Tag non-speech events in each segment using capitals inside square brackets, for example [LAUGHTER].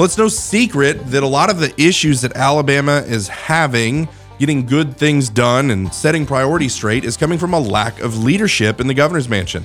Well, it's no secret that a lot of the issues that Alabama is having, getting good things done and setting priorities straight, is coming from a lack of leadership in the governor's mansion.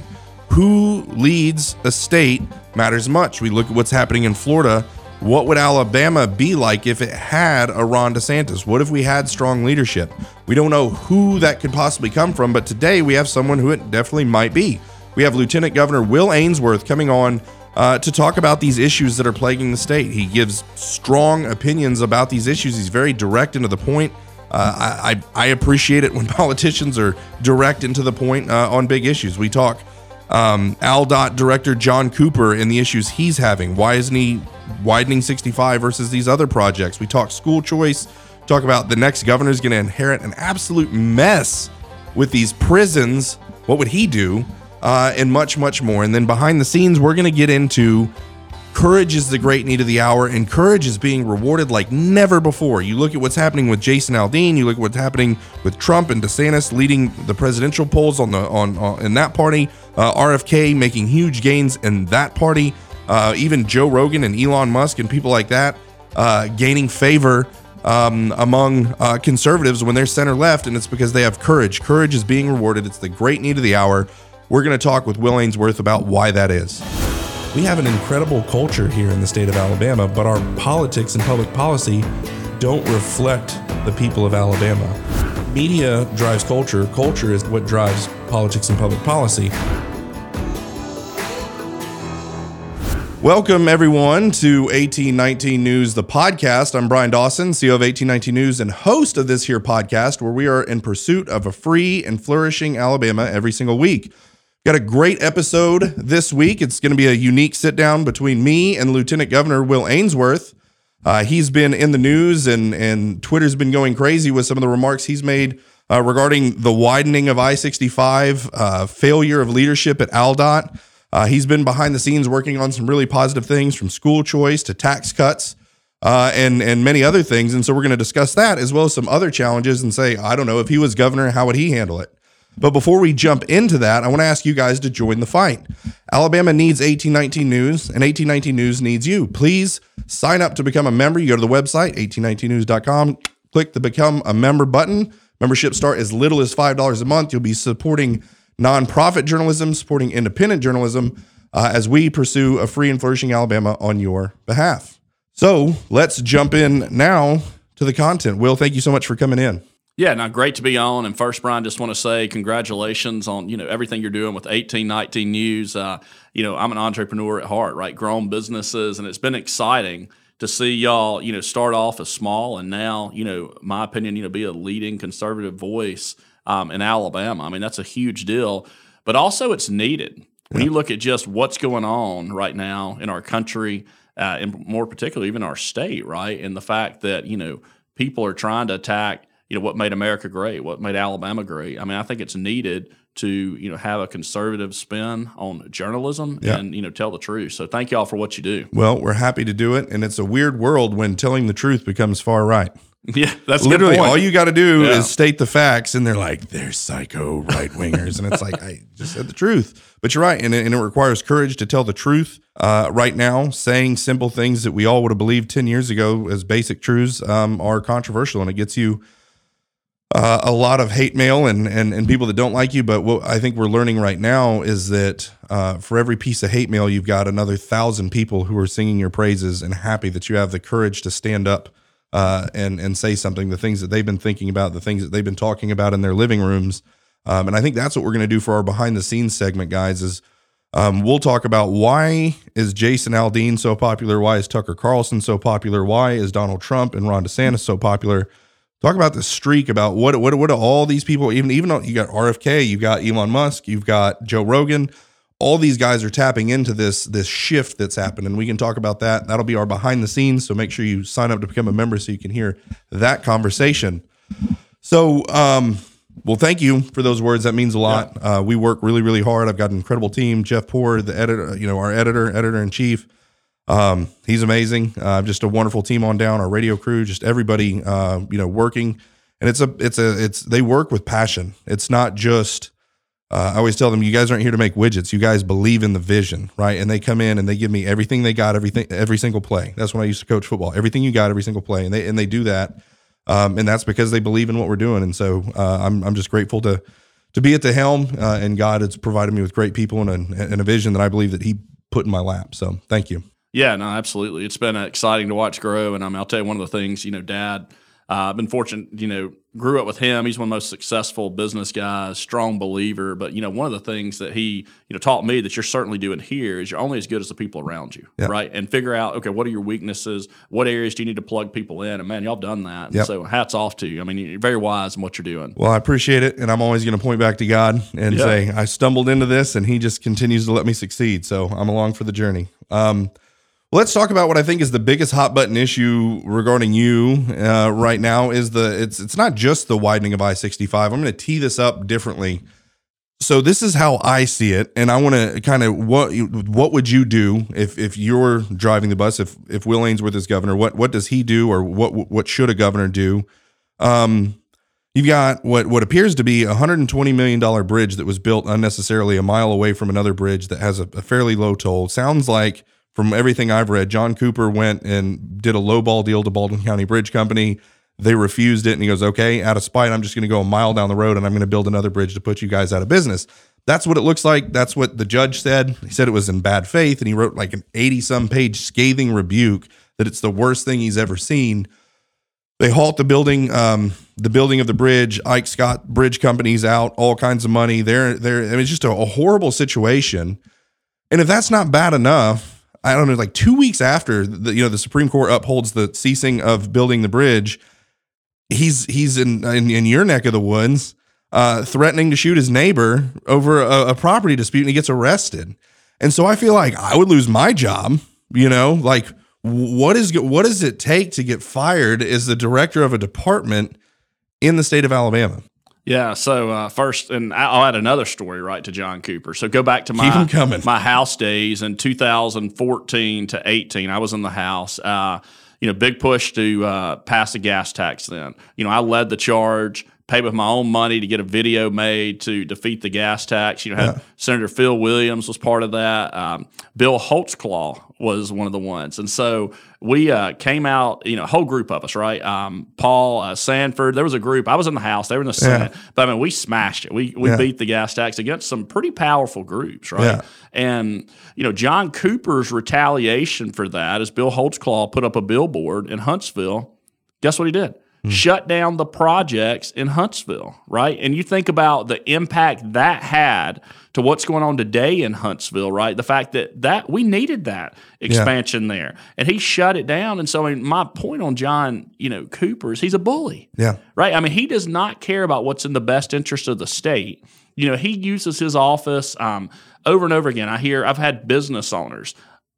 Who leads a state matters much. We look at what's happening in Florida. What would Alabama be like if it had a Ron DeSantis? What if we had strong leadership? We don't know who that could possibly come from, but today we have someone who it definitely might be. We have Lieutenant Governor Will Ainsworth coming on uh, to talk about these issues that are plaguing the state. He gives strong opinions about these issues. He's very direct and to the point. Uh, I, I appreciate it when [LAUGHS] politicians are direct and to the point uh, on big issues. We talk um, AlDOT director John Cooper and the issues he's having. Why isn't he widening 65 versus these other projects? We talk school choice. Talk about the next governor is going to inherit an absolute mess with these prisons. What would he do? Uh, and much, much more. And then behind the scenes, we're going to get into courage is the great need of the hour, and courage is being rewarded like never before. You look at what's happening with Jason Aldean, you look at what's happening with Trump and DeSantis leading the presidential polls on the on, on in that party, uh, RFK making huge gains in that party, uh, even Joe Rogan and Elon Musk and people like that uh, gaining favor. Um, among uh, conservatives when they're center left, and it's because they have courage. Courage is being rewarded. It's the great need of the hour. We're going to talk with Will Ainsworth about why that is. We have an incredible culture here in the state of Alabama, but our politics and public policy don't reflect the people of Alabama. Media drives culture, culture is what drives politics and public policy. Welcome, everyone, to 1819 News, the podcast. I'm Bryan Dawson, CEO of 1819 News and host of this here podcast, where we are in pursuit of a free and flourishing Alabama every single week. Got a great episode this week. It's going to be a unique sit down between me and Lieutenant Governor Will Ainsworth. Uh, he's been in the news and and Twitter's been going crazy with some of the remarks he's made uh, regarding the widening of I 65, uh, failure of leadership at AlDOT. Uh, he's been behind the scenes working on some really positive things from school choice to tax cuts. Uh, and and many other things, and so we're going to discuss that as well as some other challenges, and say, I don't know if he was governor, how would he handle it? But before we jump into that, I want to ask you guys to join the fight. Alabama needs 1819 News, and 1819 News needs you. Please sign up to become a member. You go to the website, 1819news.com, click the Become a Member button. Membership start as little as $5 a month. You'll be supporting nonprofit journalism, supporting independent journalism uh, as we pursue a free and flourishing Alabama on your behalf. So let's jump in now to the content. Will, thank you so much for coming in. Yeah, now great to be on. And first, Bryan, just want to say congratulations on you know everything you're doing with 1819 News. Uh, you know, I'm an entrepreneur at heart, right? Grown businesses, and it's been exciting to see y'all you know start off as small and now you know my opinion you know be a leading conservative voice um, in Alabama. I mean that's a huge deal, but also it's needed when yeah. you look at just what's going on right now in our country, uh, and more particularly even our state, right? And the fact that you know people are trying to attack you know what made America great, what made Alabama great. I mean, I think it's needed to you know have a conservative spin on journalism yeah. and you know tell the truth. So thank y'all for what you do. Well, we're happy to do it, and it's a weird world when telling the truth becomes far right. [LAUGHS] Yeah, that's literally all you got to do yeah. is state the facts, and they're like, "They're psycho right wingers," and it's like, I just said the truth. But you're right, and it, and it requires courage to tell the truth. Uh, right now, saying simple things that we all would have believed ten years ago as basic truths um, are controversial, and it gets you uh, a lot of hate mail and, and and people that don't like you. But what I think we're learning right now is that uh, for every piece of hate mail, you've got another thousand people who are singing your praises and happy that you have the courage to stand up uh, and and say something. The things that they've been thinking about, the things that they've been talking about in their living rooms. Um, and I think that's what we're going to do for our behind the scenes segment, guys. Is um, we'll talk about why is Jason Aldean so popular? Why is Tucker Carlson so popular? Why is Donald Trump and Ron DeSantis so popular? Talk about the streak about what what what all these people even even though you got RFK, you've got Elon Musk, you've got Joe Rogan, all these guys are tapping into this this shift that's happened and we can talk about that. That'll be our behind the scenes, so make sure you sign up to become a member so you can hear that conversation. So, um well, thank you for those words. That means a lot. Yeah. Uh, we work really, really hard. I've got an incredible team. Jeff Poor, the editor, you know, our editor, editor in chief. Um, he's amazing. Uh, just a wonderful team on down. Our radio crew, just everybody, uh, you know, working. And it's a, it's a, it's they work with passion. It's not just uh, I always tell them, you guys aren't here to make widgets. You guys believe in the vision, right? And they come in and they give me everything they got, everything, every single play. That's when I used to coach football. Everything you got, every single play, and they and they do that, um, and that's because they believe in what we're doing. And so uh, I'm I'm just grateful to to be at the helm, uh, and God has provided me with great people and a, and a vision that I believe that He put in my lap. So thank you. Yeah, no, absolutely. It's been exciting to watch grow, and mean, I'll tell you one of the things. You know, Dad uh, I've been fortunate, you know, grew up with him. He's one of the most successful business guys, strong believer. But you know, one of the things that he, you know, taught me that you're certainly doing here is you're only as good as the people around you, yep. right? And figure out, okay, what are your weaknesses? What areas do you need to plug people in? And man, y'all done that. Yep. So hats off to you. I mean, you're very wise in what you're doing. Well, I appreciate it, and I'm always going to point back to God and yep. say I stumbled into this, and He just continues to let me succeed. So I'm along for the journey. Um, Let's talk about what I think is the biggest hot button issue regarding you uh, right now. Is the it's it's not just the widening of I sixty five. I'm going to tee this up differently. So this is how I see it, and I want to kind of what what would you do if if you're driving the bus? If if Will Ainsworth is governor, what what does he do, or what what should a governor do? Um, you've got what what appears to be a 120 million dollar bridge that was built unnecessarily a mile away from another bridge that has a, a fairly low toll. Sounds like from everything I've read, John Cooper went and did a lowball deal to Baldwin County Bridge Company. They refused it, and he goes, "Okay, out of spite, I'm just going to go a mile down the road and I'm going to build another bridge to put you guys out of business." That's what it looks like. That's what the judge said. He said it was in bad faith, and he wrote like an 80 some page scathing rebuke that it's the worst thing he's ever seen. They halt the building, um, the building of the bridge. Ike Scott Bridge Company's out, all kinds of money. They're, they're, I mean, it's just a, a horrible situation. And if that's not bad enough, I don't know, like two weeks after the you know the Supreme Court upholds the ceasing of building the bridge, he's he's in in, in your neck of the woods, uh, threatening to shoot his neighbor over a, a property dispute, and he gets arrested. And so I feel like I would lose my job. You know, like what is what does it take to get fired as the director of a department in the state of Alabama? Yeah. So uh, first, and I'll add another story right to John Cooper. So go back to my my house days in 2014 to 18. I was in the house. Uh, you know, big push to uh, pass a gas tax. Then, you know, I led the charge paid with my own money to get a video made to defeat the gas tax. You know, yeah. Senator Phil Williams was part of that. Um, Bill Holtzclaw was one of the ones, and so we uh, came out. You know, a whole group of us, right? Um, Paul uh, Sanford. There was a group. I was in the House. They were in the Senate. Yeah. But I mean, we smashed it. We we yeah. beat the gas tax against some pretty powerful groups, right? And you know, John Cooper's retaliation for that is Bill Holtzclaw put up a billboard in Huntsville. Guess what he did? Mm. shut down the projects in Huntsville, right? And you think about the impact that had to what's going on today in Huntsville, right? The fact that that we needed that expansion yeah. there, and he shut it down. And so, I mean, my point on John, you know, Cooper is he's a bully, yeah, right. I mean, he does not care about what's in the best interest of the state. You know, he uses his office um, over and over again. I hear I've had business owners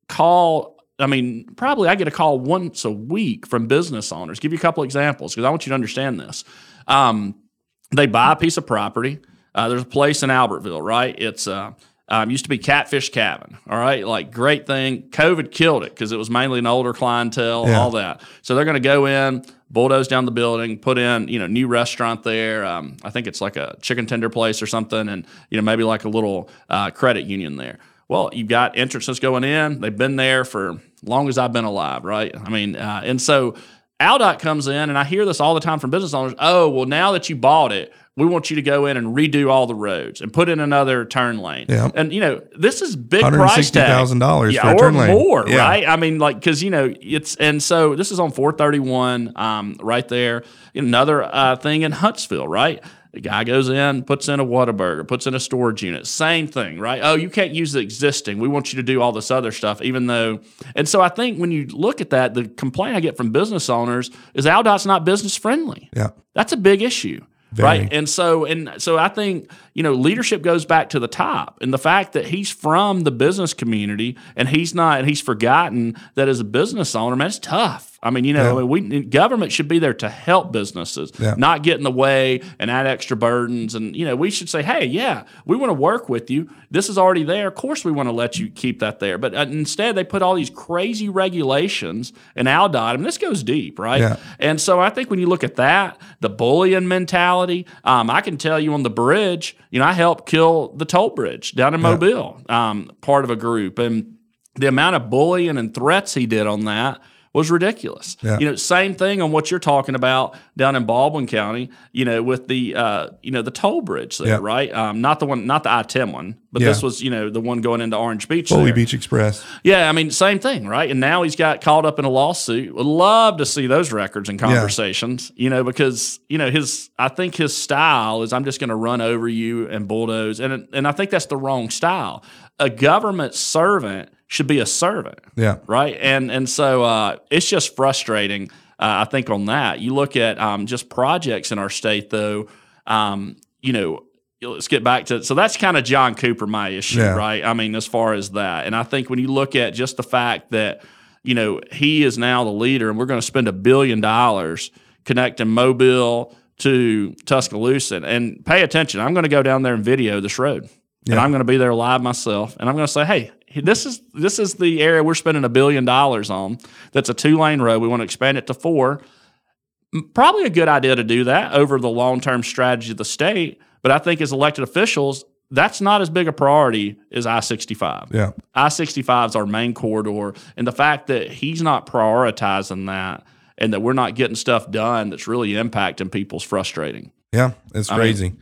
call I mean, probably I get a call once a week from business owners. Give you a couple examples because I want you to understand this. Um, they buy a piece of property. Uh, there's a place in Albertville, right? It's uh, um, used to be Catfish Cabin. All right, like great thing. COVID killed it because it was mainly an older clientele, yeah. all that. So they're going to go in, bulldoze down the building, put in you know new restaurant there. Um, I think it's like a chicken tender place or something, and you know maybe like a little uh, credit union there. Well, you've got entrances going in. They've been there for long as I've been alive, right? I mean, uh, and so ALDOT comes in, and I hear this all the time from business owners. Oh, well, now that you bought it, we want you to go in and redo all the roads and put in another turn lane. Yeah. And you know, this is big price tag. thousand dollars yeah, for a turn lane. more, yeah. right? I mean, like because you know it's and so this is on 431, um, right there. Another uh, thing in Huntsville, right? The guy goes in, puts in a Whataburger, puts in a storage unit. Same thing, right? Oh, you can't use the existing. We want you to do all this other stuff, even though. And so I think when you look at that, the complaint I get from business owners is ALDOT's not business friendly. Yeah. That's a big issue. Very. Right. And so and so I think, you know, leadership goes back to the top. And the fact that he's from the business community and he's not and he's forgotten that as a business owner, man, it's tough. I mean, you know, yeah. we government should be there to help businesses, yeah. not get in the way and add extra burdens. And you know, we should say, hey, yeah, we want to work with you. This is already there. Of course, we want to let you keep that there. But uh, instead, they put all these crazy regulations and ALDOT. I mean, this goes deep, right? Yeah. And so I think when you look at that, the bullying mentality, um, I can tell you on the bridge You know, I helped kill the toll bridge down in Mobile, um, part of a group, and the amount of bullying and threats he did on that was ridiculous. Yeah. You know, same thing on what you're talking about down in Baldwin County. You know, with the uh, you know the toll bridge there, Yeah. right? Um, not the one, not the I-10 one, but Yeah. this was you know the one going into Orange Beach. Foley there. Beach Express. Yeah, I mean, same thing, right? And now he's got caught up in a lawsuit. Would love to see those records and conversations, you know, because you know his. I think his style is I'm just going to run over you and bulldoze, and and I think that's the wrong style. A government servant should be a servant, Yeah. right? And and so uh, it's just frustrating. Uh, I think on that you look at um, just projects in our state, though. Um, you know, let's get back to so that's kind of John Cooper my issue, Yeah. right? I mean, as far as that, and I think when you look at just the fact that you know he is now the leader, and we're going to spend a billion dollars connecting Mobile to Tuscaloosa, and pay attention. I'm going to go down there and video this road, and I'm going to be there live myself, and I'm going to say, hey. This is this is the area we're spending a billion dollars on. That's a two lane road. We want to expand it to four probably a good idea to do that over the long term strategy of the state. But I think as elected officials, that's not as big a priority as I 65. Yeah. I 65 is our main corridor. And the fact that he's not prioritizing that and that we're not getting stuff done that's really impacting people's frustrating. Yeah, it's I mean- crazy.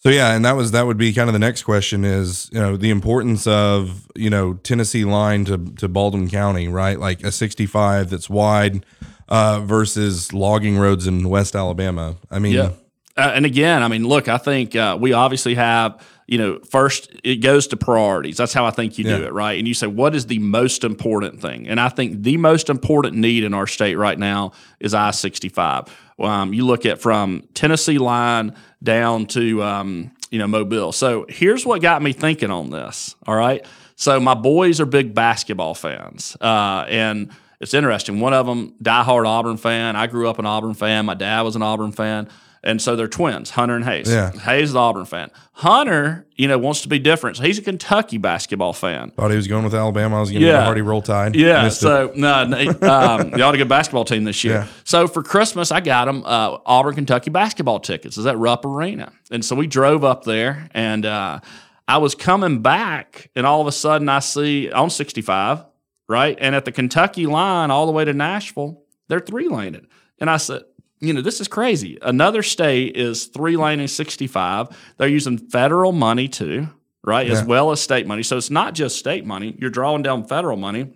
So yeah, and that was that would be kind of the next question is you know the importance of you know Tennessee line to to Baldwin County, right? Like a 65 that's wide uh, versus logging roads in West Alabama. I mean, Yeah. Uh, and again, I mean, look, I think uh, we obviously have, you know, first it goes to priorities. That's how I think you do it, right? And you say, what is the most important thing? And I think the most important need in our state right now is I 65. Um, you look at from Tennessee line down to, um, you know, Mobile. So here's what got me thinking on this, all right? So my boys are big basketball fans. Uh, and it's interesting. One of them, diehard Auburn fan. I grew up an Auburn fan. My dad was an Auburn fan. And so they're twins, Hunter and Hayes. Yeah. Hayes is the Auburn fan. Hunter, you know, wants to be different. So he's a Kentucky basketball fan. thought he was going with Alabama. I was going to Yeah. Hardy Roll Tide. Yeah, Missed so no, no, um, [LAUGHS] they ought a good basketball team this year. Yeah. So for Christmas, I got them uh, Auburn, Kentucky basketball tickets. Is at Rupp Arena, and so we drove up there, and uh, I was coming back, and all of a sudden I see on 65, right, and at the Kentucky line all the way to Nashville, they're three laning, and I said. You know, this is crazy. Another state is three laning 65. They're using federal money too, right? As well as state money. So it's not just state money. You're drawing down federal money.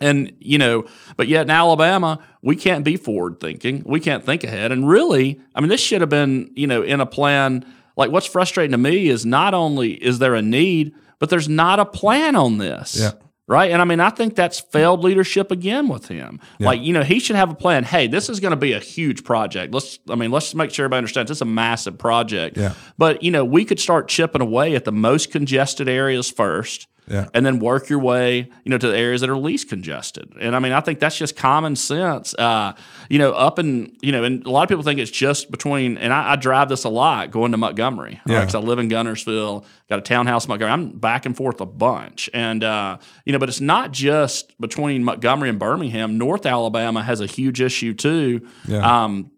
And, you know, but yet in Alabama, we can't be forward thinking. We can't think ahead. And really, I mean, this should have been, you know, in a plan. Like what's frustrating to me is not only is there a need, but there's not a plan on this. Yeah. Right. And I mean, I think that's failed leadership again with him. Like, you know, he should have a plan. Hey, this is going to be a huge project. Let's, I mean, let's make sure everybody understands this is a massive project. Yeah. But, you know, we could start chipping away at the most congested areas first Yeah. and then work your way, you know, to the areas that are least congested. And I mean, I think that's just common sense. Uh, you know, up in, you know, and a lot of people think it's just between, and I, I drive this a lot going to Montgomery. Yeah. Because I live in Guntersville, got a townhouse in Montgomery. I'm back and forth a bunch. And, uh, you know, but it's not just between Montgomery and Birmingham. North Alabama has a huge issue too. Yeah. Um,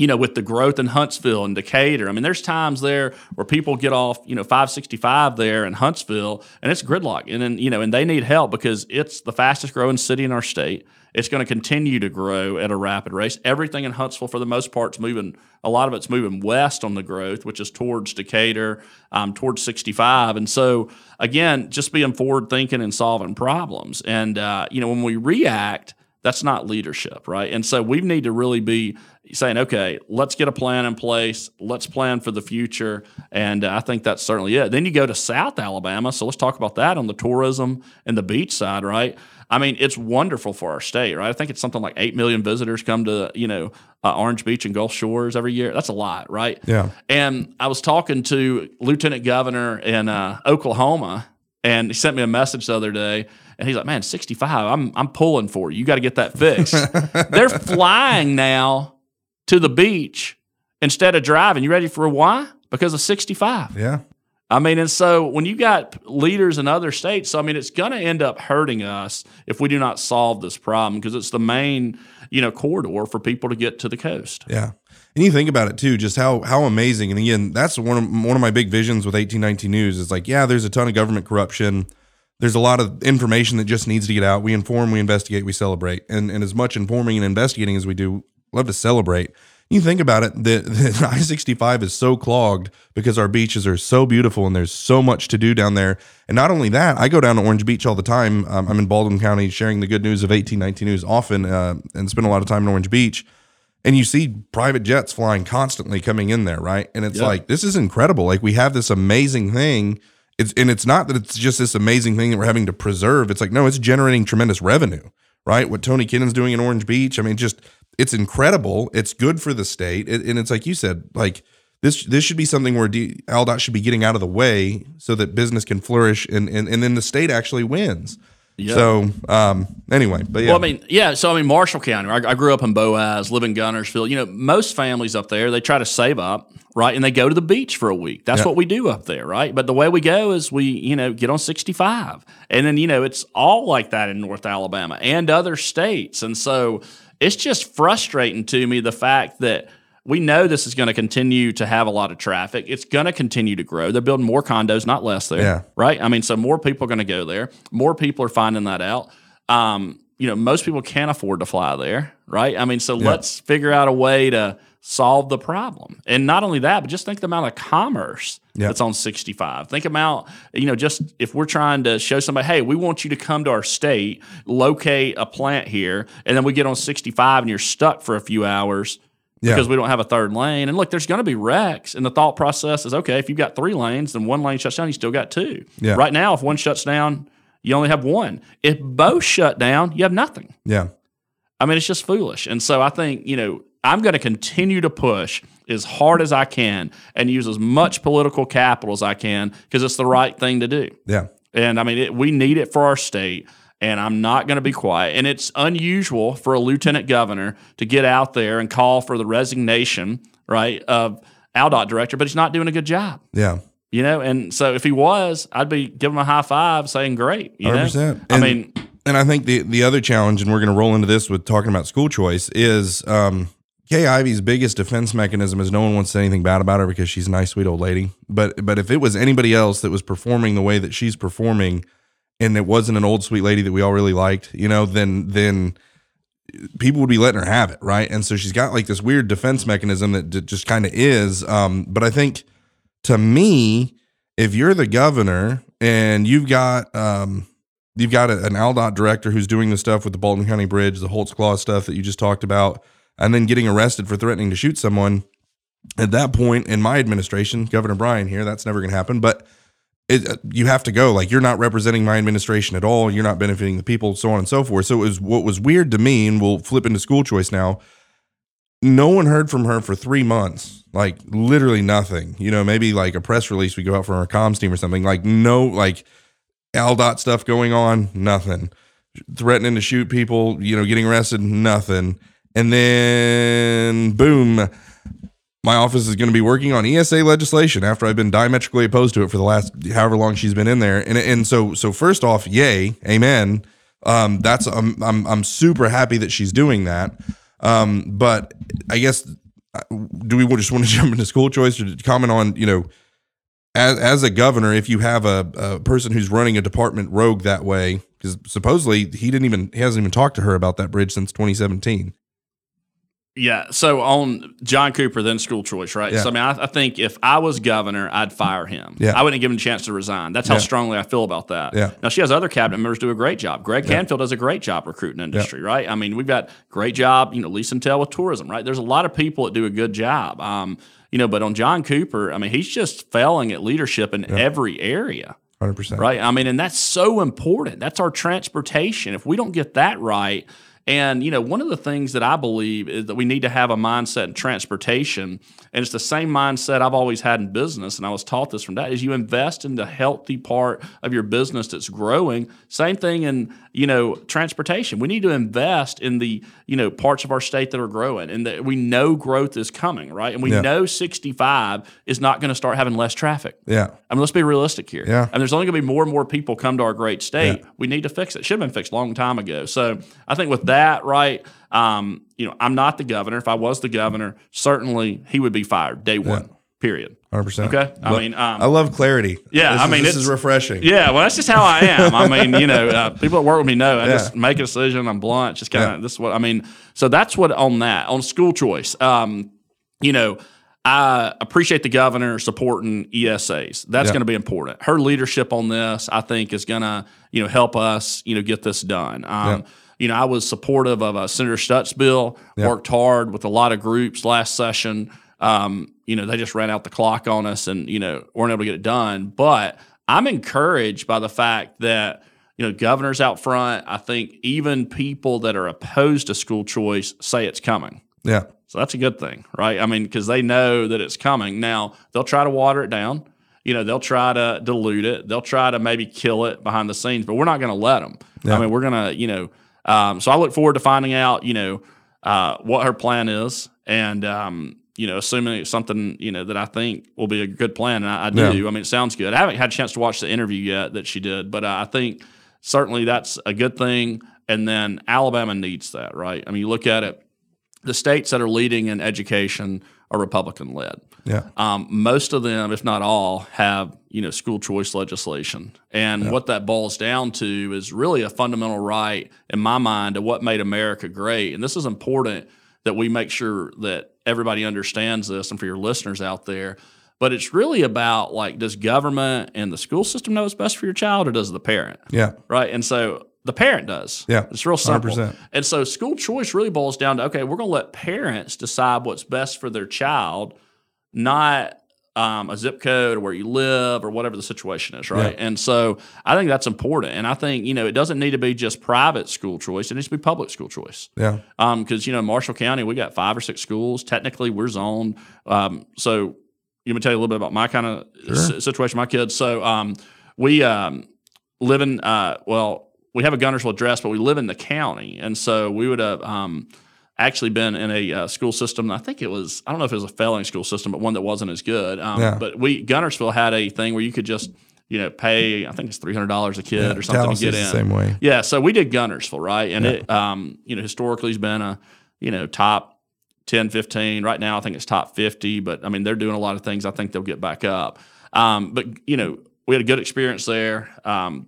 you know, with the growth in Huntsville and Decatur. I mean, there's times there where people get off, you know, 565 there in Huntsville and it's gridlock. And then, you know, and they need help because it's the fastest growing city in our state. It's going to continue to grow at a rapid rate. Everything in Huntsville, for the most part, is moving. A lot of it's moving west on the growth, which is towards Decatur, um, towards 65. And so, again, just being forward thinking and solving problems. And uh, you know, when we react, that's not leadership, right? And so we need to really be saying, okay, let's get a plan in place. Let's plan for the future. And uh, I think that's certainly it. Then you go to South Alabama. So let's talk about that on the tourism and the beach side, right? I mean, it's wonderful for our state, right? I think it's something like 8 million visitors come to, you know, uh, Orange Beach and Gulf Shores every year. That's a lot, right? Yeah. And I was talking to Lieutenant Governor in uh, Oklahoma, and he sent me a message the other day. And he's like, "Man, 65. I'm I'm pulling for you. You got to get that fixed." [LAUGHS] They're flying now to the beach instead of driving. You ready for why? Because of 65. Yeah. I mean, and so when you got leaders in other states, so I mean, it's going to end up hurting us if we do not solve this problem because it's the main, you know, corridor for people to get to the coast. Yeah. And you think about it too, just how how amazing. And again, that's one of one of my big visions with 1819 News is like, yeah, there's a ton of government corruption. There's a lot of information that just needs to get out. We inform, we investigate, we celebrate. And and as much informing and investigating as we do, love to celebrate. You think about it, the, the [LAUGHS] I 65 is so clogged because our beaches are so beautiful and there's so much to do down there. And not only that, I go down to Orange Beach all the time. Um, I'm in Baldwin County sharing the good news of 1819 News often uh, and spend a lot of time in Orange Beach. And you see private jets flying constantly coming in there, right? And it's Yep. like, this is incredible. Like, we have this amazing thing. It's, and it's not that it's just this amazing thing that we're having to preserve. It's like, no, it's generating tremendous revenue, right? What Tony Kennon's doing in Orange Beach. I mean, just it's incredible. It's good for the state, It- and it's like you said, like this this should be something where D, AlDOT should be getting out of the way so that business can flourish, and and, and then the state actually wins. Yeah. So um, anyway, but yeah, Well, I mean, yeah. So I mean, Marshall County. I, I grew up in Boaz, live in Guntersville. You know, most families up there they try to save up, right, and they go to the beach for a week. That's Yeah. what we do up there, right? But the way we go is we, you know, get on sixty five, and then you know it's all like that in North Alabama and other states, and so it's just frustrating to me the fact that. We know this is going to continue to have a lot of traffic. It's going to continue to grow. They're building more condos, not less there. Yeah. Right. I mean, so more people are going to go there. More people are finding that out um, you know, most people can't afford to fly there, right? I mean, so let's figure out a way to solve the problem. And not only that, but just think the amount of commerce Yeah. that's on 65. Think about, you know, just if we're trying to show somebody, hey, we want you to come to our state, locate a plant here, and then we get on 65 and you're stuck for a few hours Yeah. because we don't have a third lane. And look, there's going to be wrecks. And the thought process is okay, if you've got three lanes, then one lane shuts down, you still got two. Yeah. Right now, if one shuts down, you only have one. If both shut down, you have nothing. yeah, I mean, it's just foolish. And so I think, you know, I'm going to continue to push as hard as I can and use as much political capital as I can because it's the right thing to do. yeah, And I mean, it, we need it for our state. And I'm not going to be quiet. And it's unusual for a lieutenant governor to get out there and call for the resignation, right, of AlDOT director, but he's not doing a good job. yeah. You know, and so if he was, I'd be giving him a high five, saying, "Great." You 100%. I And- mean, And I think the the other challenge, and we're going to roll into this with talking about school choice, is um, Kay Ivey's biggest defense mechanism is no one wants to say anything bad about her because she's a nice, sweet old lady. But but if it was anybody else that was performing the way that she's performing, and it wasn't an old sweet lady that we all really liked, you know, then then people would be letting her have it, right? And so she's got like this weird defense mechanism that d- just kind of is. Um, but I think to me, if you're the governor and you've got um, you've got a, an AlDOT director who's doing the stuff with the Baldwin County Bridge, the Holtzclaw stuff that you just talked about, and then getting arrested for threatening to shoot someone. At that point in my administration, Governor Bryan here, that's never going to happen. But it, uh, you have to go. Like you're not representing my administration at all. You're not benefiting the people, so on and so forth. So it was what was weird to me, and we'll flip into school choice now. No one heard from her for three months. Like literally nothing. You know, maybe like a press release we go out from our comms team or something. Like no, like AlDOT stuff going on, nothing. Threatening to shoot people, you know, getting arrested, nothing. And then boom, my office is going to be working on ESA legislation after I've been diametrically opposed to it for the last however long she's been in there. And and so so first off, yay, amen. Um, that's I'm I'm I'm super happy that she's doing that. Um, but I guess uh, do we just want to [LAUGHS] jump into school choice or comment on you know as as a governor if you have a, a person who's running a department rogue that way because supposedly he didn't even he hasn't even talked to her about that bridge since 2017. Yeah. So on John Cooper, then school choice, right? Yeah. So I mean, I, I think if I was governor, I'd fire him. Yeah. I wouldn't give him a chance to resign. That's how Yeah. strongly I feel about that. Yeah. Now she has other cabinet members do a great job. Greg Canfield does a great job recruiting industry, right? I mean, we've got great job, you know, Lee Sentell with tourism, right? There's a lot of people that do a good job. Um, you know, but on John Cooper, I mean, he's just failing at leadership in every area. 100%. Right. I mean, and that's so important. That's our transportation. If we don't get that right, and you know, one of the things that I believe is that we need to have a mindset in transportation, and it's the same mindset I've always had in business, and I was taught this from that, is you invest in the healthy part of your business that's growing. Same thing in you know transportation. We need to invest in the you know parts of our state that are growing, and that we know growth is coming, right? And we Yeah. know 65 is not going to start having less traffic. Yeah. I mean, let's be realistic here. Yeah. And there's only going to be more and more people come to our great state. We need to fix it. Should have been fixed a long time ago. So I think with that, that, right? Um, you know, I'm not the governor. If I was the governor, certainly he would be fired day one. Period. Hundred percent. Okay. I mean, um, I love clarity. Yeah, This I is- mean, this is refreshing. Yeah, well, that's just how I am. I [LAUGHS] mean, you know, uh, people that work with me know I Yeah. just make a decision. I'm blunt. Just kind of Yeah. this is what I mean. So that's what on that on school choice. Um, you know, I appreciate the governor supporting ESAs. That's Yeah. going to be important. Her leadership on this, I think, is going to you know help us you know get this done. Um, You know, I was supportive of uh, Senator Stutts' bill. Worked hard with a lot of groups last session. Um, you know, they just ran out the clock on us, and you know, weren't able to get it done. But I'm encouraged by the fact that you know governors out front. I think even people that are opposed to school choice say it's coming. Yeah. So that's a good thing, right? I mean, because they know that it's coming. Now they'll try to water it down. You know, they'll try to dilute it. They'll try to maybe kill it behind the scenes, but we're not going to let them. Yeah. I mean, we're going to, you know. Um, so I look forward to finding out, you know, uh, what her plan is, and um, you know, assuming it's something you know that I think will be a good plan, and I, I do. Yeah. I mean, it sounds good. I haven't had a chance to watch the interview yet that she did, but uh, I think certainly that's a good thing. And then Alabama needs that, right? I mean, you look at it the states that are leading in education are Republican led. Yeah. Um, most of them, if not all, have you know school choice legislation, and what that boils down to is really a fundamental right in my mind of what made America great. And this is important that we make sure that everybody understands this, and for your listeners out there. But it's really about like, does government and the school system know what's best for your child, or does the parent? Yeah. right? And so the parent does. Yeah, it's real simple. 100%. And so school choice really boils down to okay, we're going to let parents decide what's best for their child, not um, a zip code or where you live or whatever the situation is, right? And so I think that's important. And I think you know it doesn't need to be just private school choice; it needs to be public school choice Yeah. because you know Marshall County, we got five or six schools. Technically, we're zoned. Um, so let me tell you a little bit about my kind of s- situation. My kids. So um, we um, live in uh, well, we have a Guntersville address, but we live in the county, and so we would have um, actually been in a uh, school system. I think it was I don't know if it was a failing school system, but one that wasn't as good. Um, Yeah. But we Guntersville had a thing where you could just you know pay I think it's three hundred dollars a kid Yeah. or something Tallahassee to get in. the same way. Yeah, so we did Guntersville, right? And it, um, you know, historically has been a, you know, top 10, 15. Right now, I think it's top 50, but I mean, they're doing a lot of things. I think they'll get back up. Um, but, you know, we had a good experience there. Um,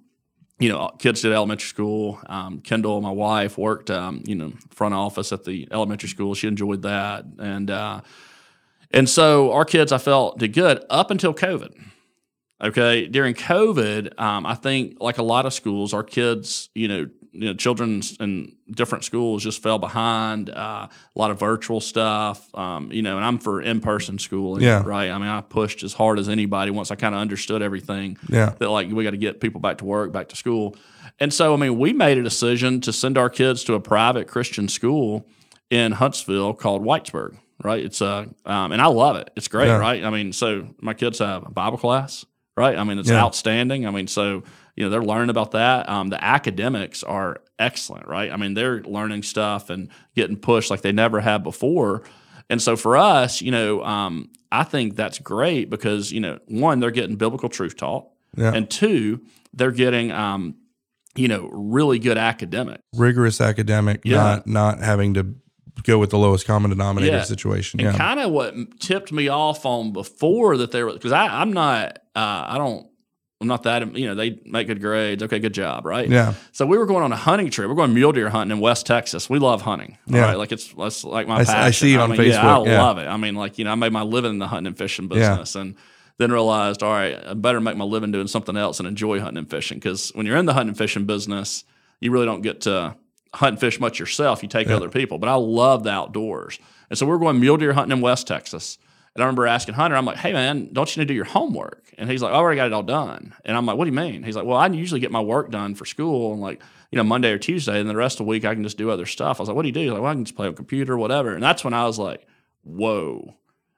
you know, kids did elementary school. Um, Kendall, my wife, worked, um, you know, front office at the elementary school. She enjoyed that. And, uh, and so our kids, I felt, did good up until COVID. Okay, during COVID, um, I think like a lot of schools, our kids, you know, you know, children in different schools just fell behind. Uh, a lot of virtual stuff, um, you know, and I'm for in-person schooling, Yeah. right? I mean, I pushed as hard as anybody once I kind of understood everything Yeah. that like we got to get people back to work, back to school. And so, I mean, we made a decision to send our kids to a private Christian school in Huntsville called Whitesburg, right? It's a, um, and I love it. It's great, Yeah. right? I mean, so my kids have a Bible class, right? I mean, it's Yeah. outstanding. I mean, so, you know, they're learning about that. Um, the academics are excellent, right? I mean, they're learning stuff and getting pushed like they never have before. And so for us, you know, um, I think that's great because, you know, one, they're getting biblical truth taught. Yeah. And two, they're getting, um, you know, really good academic. Rigorous academic, Yeah. not not having to go with the lowest common denominator Yeah. situation. And Yeah. kind of what tipped me off on before that they were, because I'm not, uh, I don't, I'm not that, you know, they make good grades. Okay, good job, right? yeah. So we were going on a hunting trip. We're going mule deer hunting in West Texas. We love hunting. Yeah. right? Like it's that's like my I passion. I see it on mean, Yeah, I yeah. love it. I mean, like, you know, I made my living in the hunting and fishing Yeah. business and then realized, all right, I better make my living doing something else and enjoy hunting and fishing. Because when you're in the hunting and fishing business, you really don't get to hunt and fish much yourself. You take other people. But I love the outdoors. And so we're going mule deer hunting in West Texas. And I remember asking Hunter, I'm like, hey, man, don't you need to do your homework? And he's like, I already got it all done. And I'm like, what do you mean? He's like, well, I usually get my work done for school and like, you know, Monday or Tuesday. And the rest of the week, I can just do other stuff. I was like, what do you do? He's like, well, I can just play on computer, whatever. And that's when I was like, whoa,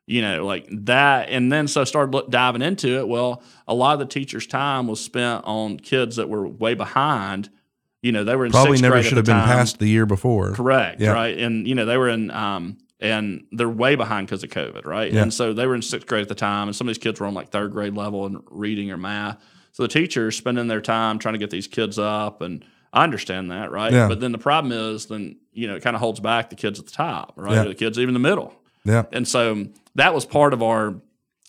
you know, like that. And then so I started look, diving into it. Well, a lot of the teacher's time was spent on kids that were way behind. You know, they were in Probably sixth never should have been passed the year before. Correct. Yeah. Right. And you know they were in um and they're way behind because of COVID. Right. Yeah. And so they were in sixth grade at the time, and some of these kids were on like third grade level in reading or math. So the teachers spending their time trying to get these kids up and I understand that, right? Yeah. But then the problem is, then you know, it kind of holds back the kids at the top, right? Yeah. Or the kids even the middle. Yeah. And so that was part of our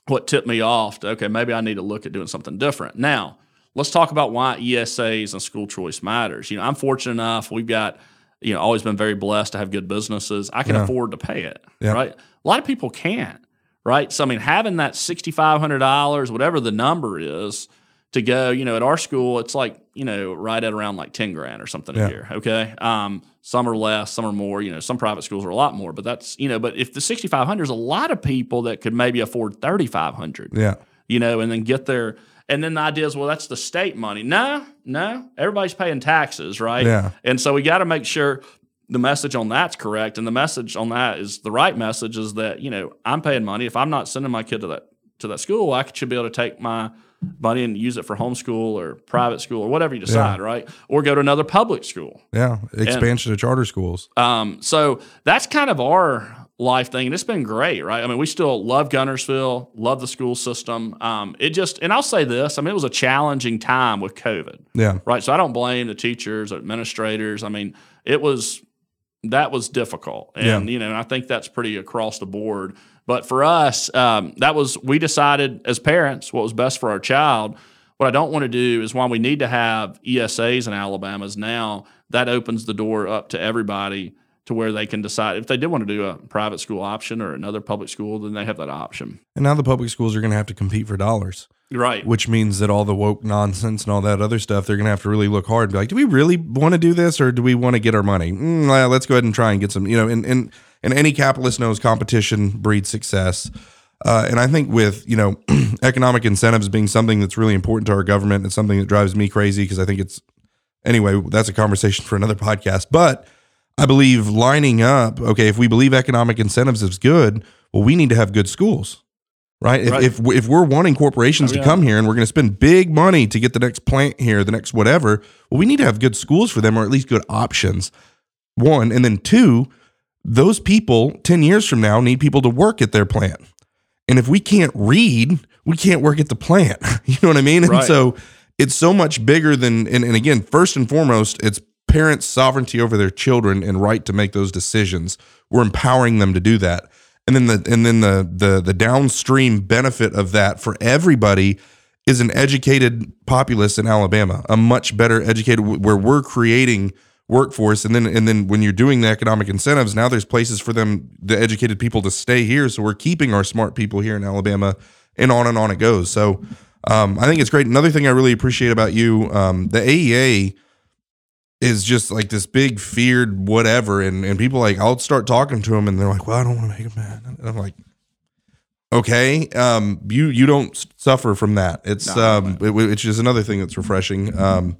what tipped me off to okay, maybe I need to look at doing something different. Now, let's talk about why ESAs and school choice matters. You know, I'm fortunate enough, we've got, you know, always been very blessed to have good businesses. I can Yeah. afford to pay it. Yeah. Right. A lot of people can't. Right. So I mean, having that sixty five hundred dollars, whatever the number is, to go, you know, at our school, it's like, you know, right at around like 10 grand or something Yeah. a year. Okay. Um, some are less, some are more, you know, some private schools are a lot more, but that's, you know, but if the 6,500 is a lot of people that could maybe afford 3,500, Yeah. you know, and then get their, and then the idea is, well, that's the state money. No, no, everybody's paying taxes, right? Yeah. And so we got to make sure the message on that's correct. And the message on that is the right message is that, you know, I'm paying money. If I'm not sending my kid to that, to that school, I should be able to take my money and use it for homeschool or private school or whatever you decide, right? Or go to another public school. Yeah. Expansion of charter schools. Um, so that's kind of our life thing, and it's been great, right? I mean, we still love Guntersville, love the school system. Um, it just, and I'll say this: I mean, it was a challenging time with COVID, Yeah. right? So I don't blame the teachers, administrators. I mean, it was that was difficult, and Yeah. you know, and I think that's pretty across the board. But for us, um, that was we decided as parents what was best for our child. What I don't want to do is while we need to have ESAs in Alabama's now, that opens the door up to everybody to where they can decide if they did want to do a private school option or another public school, then they have that option. And now the public schools are going to have to compete for dollars, Right. which means that all the woke nonsense and all that other stuff, they're going to have to really look hard and be like, do we really want to do this or do we want to get our money? Mm, well, let's go ahead and try and get some, you know, and, and, and any capitalist knows competition breeds success. Uh, and I think with, you know, [CLEARS THROAT] economic incentives being something that's really important to our government, it's something that drives me crazy because I think it's, anyway, that's a conversation for another [LAUGHS] podcast. But I believe lining up, okay, if we believe economic incentives is good, well, we need to have good schools, right? If, Right. if, if we're wanting corporations Oh, to yeah. come here and we're going to spend big money to get the next plant here, the next whatever, well, we need to have good schools for them or at least good options. One. And then two, those people 10 years from now need people to work at their plant. And if we can't read, we can't work at the plant. [LAUGHS] you know what I mean? And so it's so much bigger than, and, and again, first and foremost, it's parents' sovereignty over their children and right to make those decisions. We're empowering them to do that. And then the and then the the the downstream benefit of that for everybody is an educated populace in Alabama, a much better educated where we're creating workforce and then and then when you're doing the economic incentives now there's places for them the educated people to stay here so we're keeping our smart people here in Alabama and on and on it goes so um, I think it's great another thing I really appreciate about you um, the AEA is just like this big feared whatever and and people like I'll start talking to them and they're like well I don't want to make them mad and I'm like okay um you you don't suffer from that. It's No, um it, it's just another thing that's refreshing. Um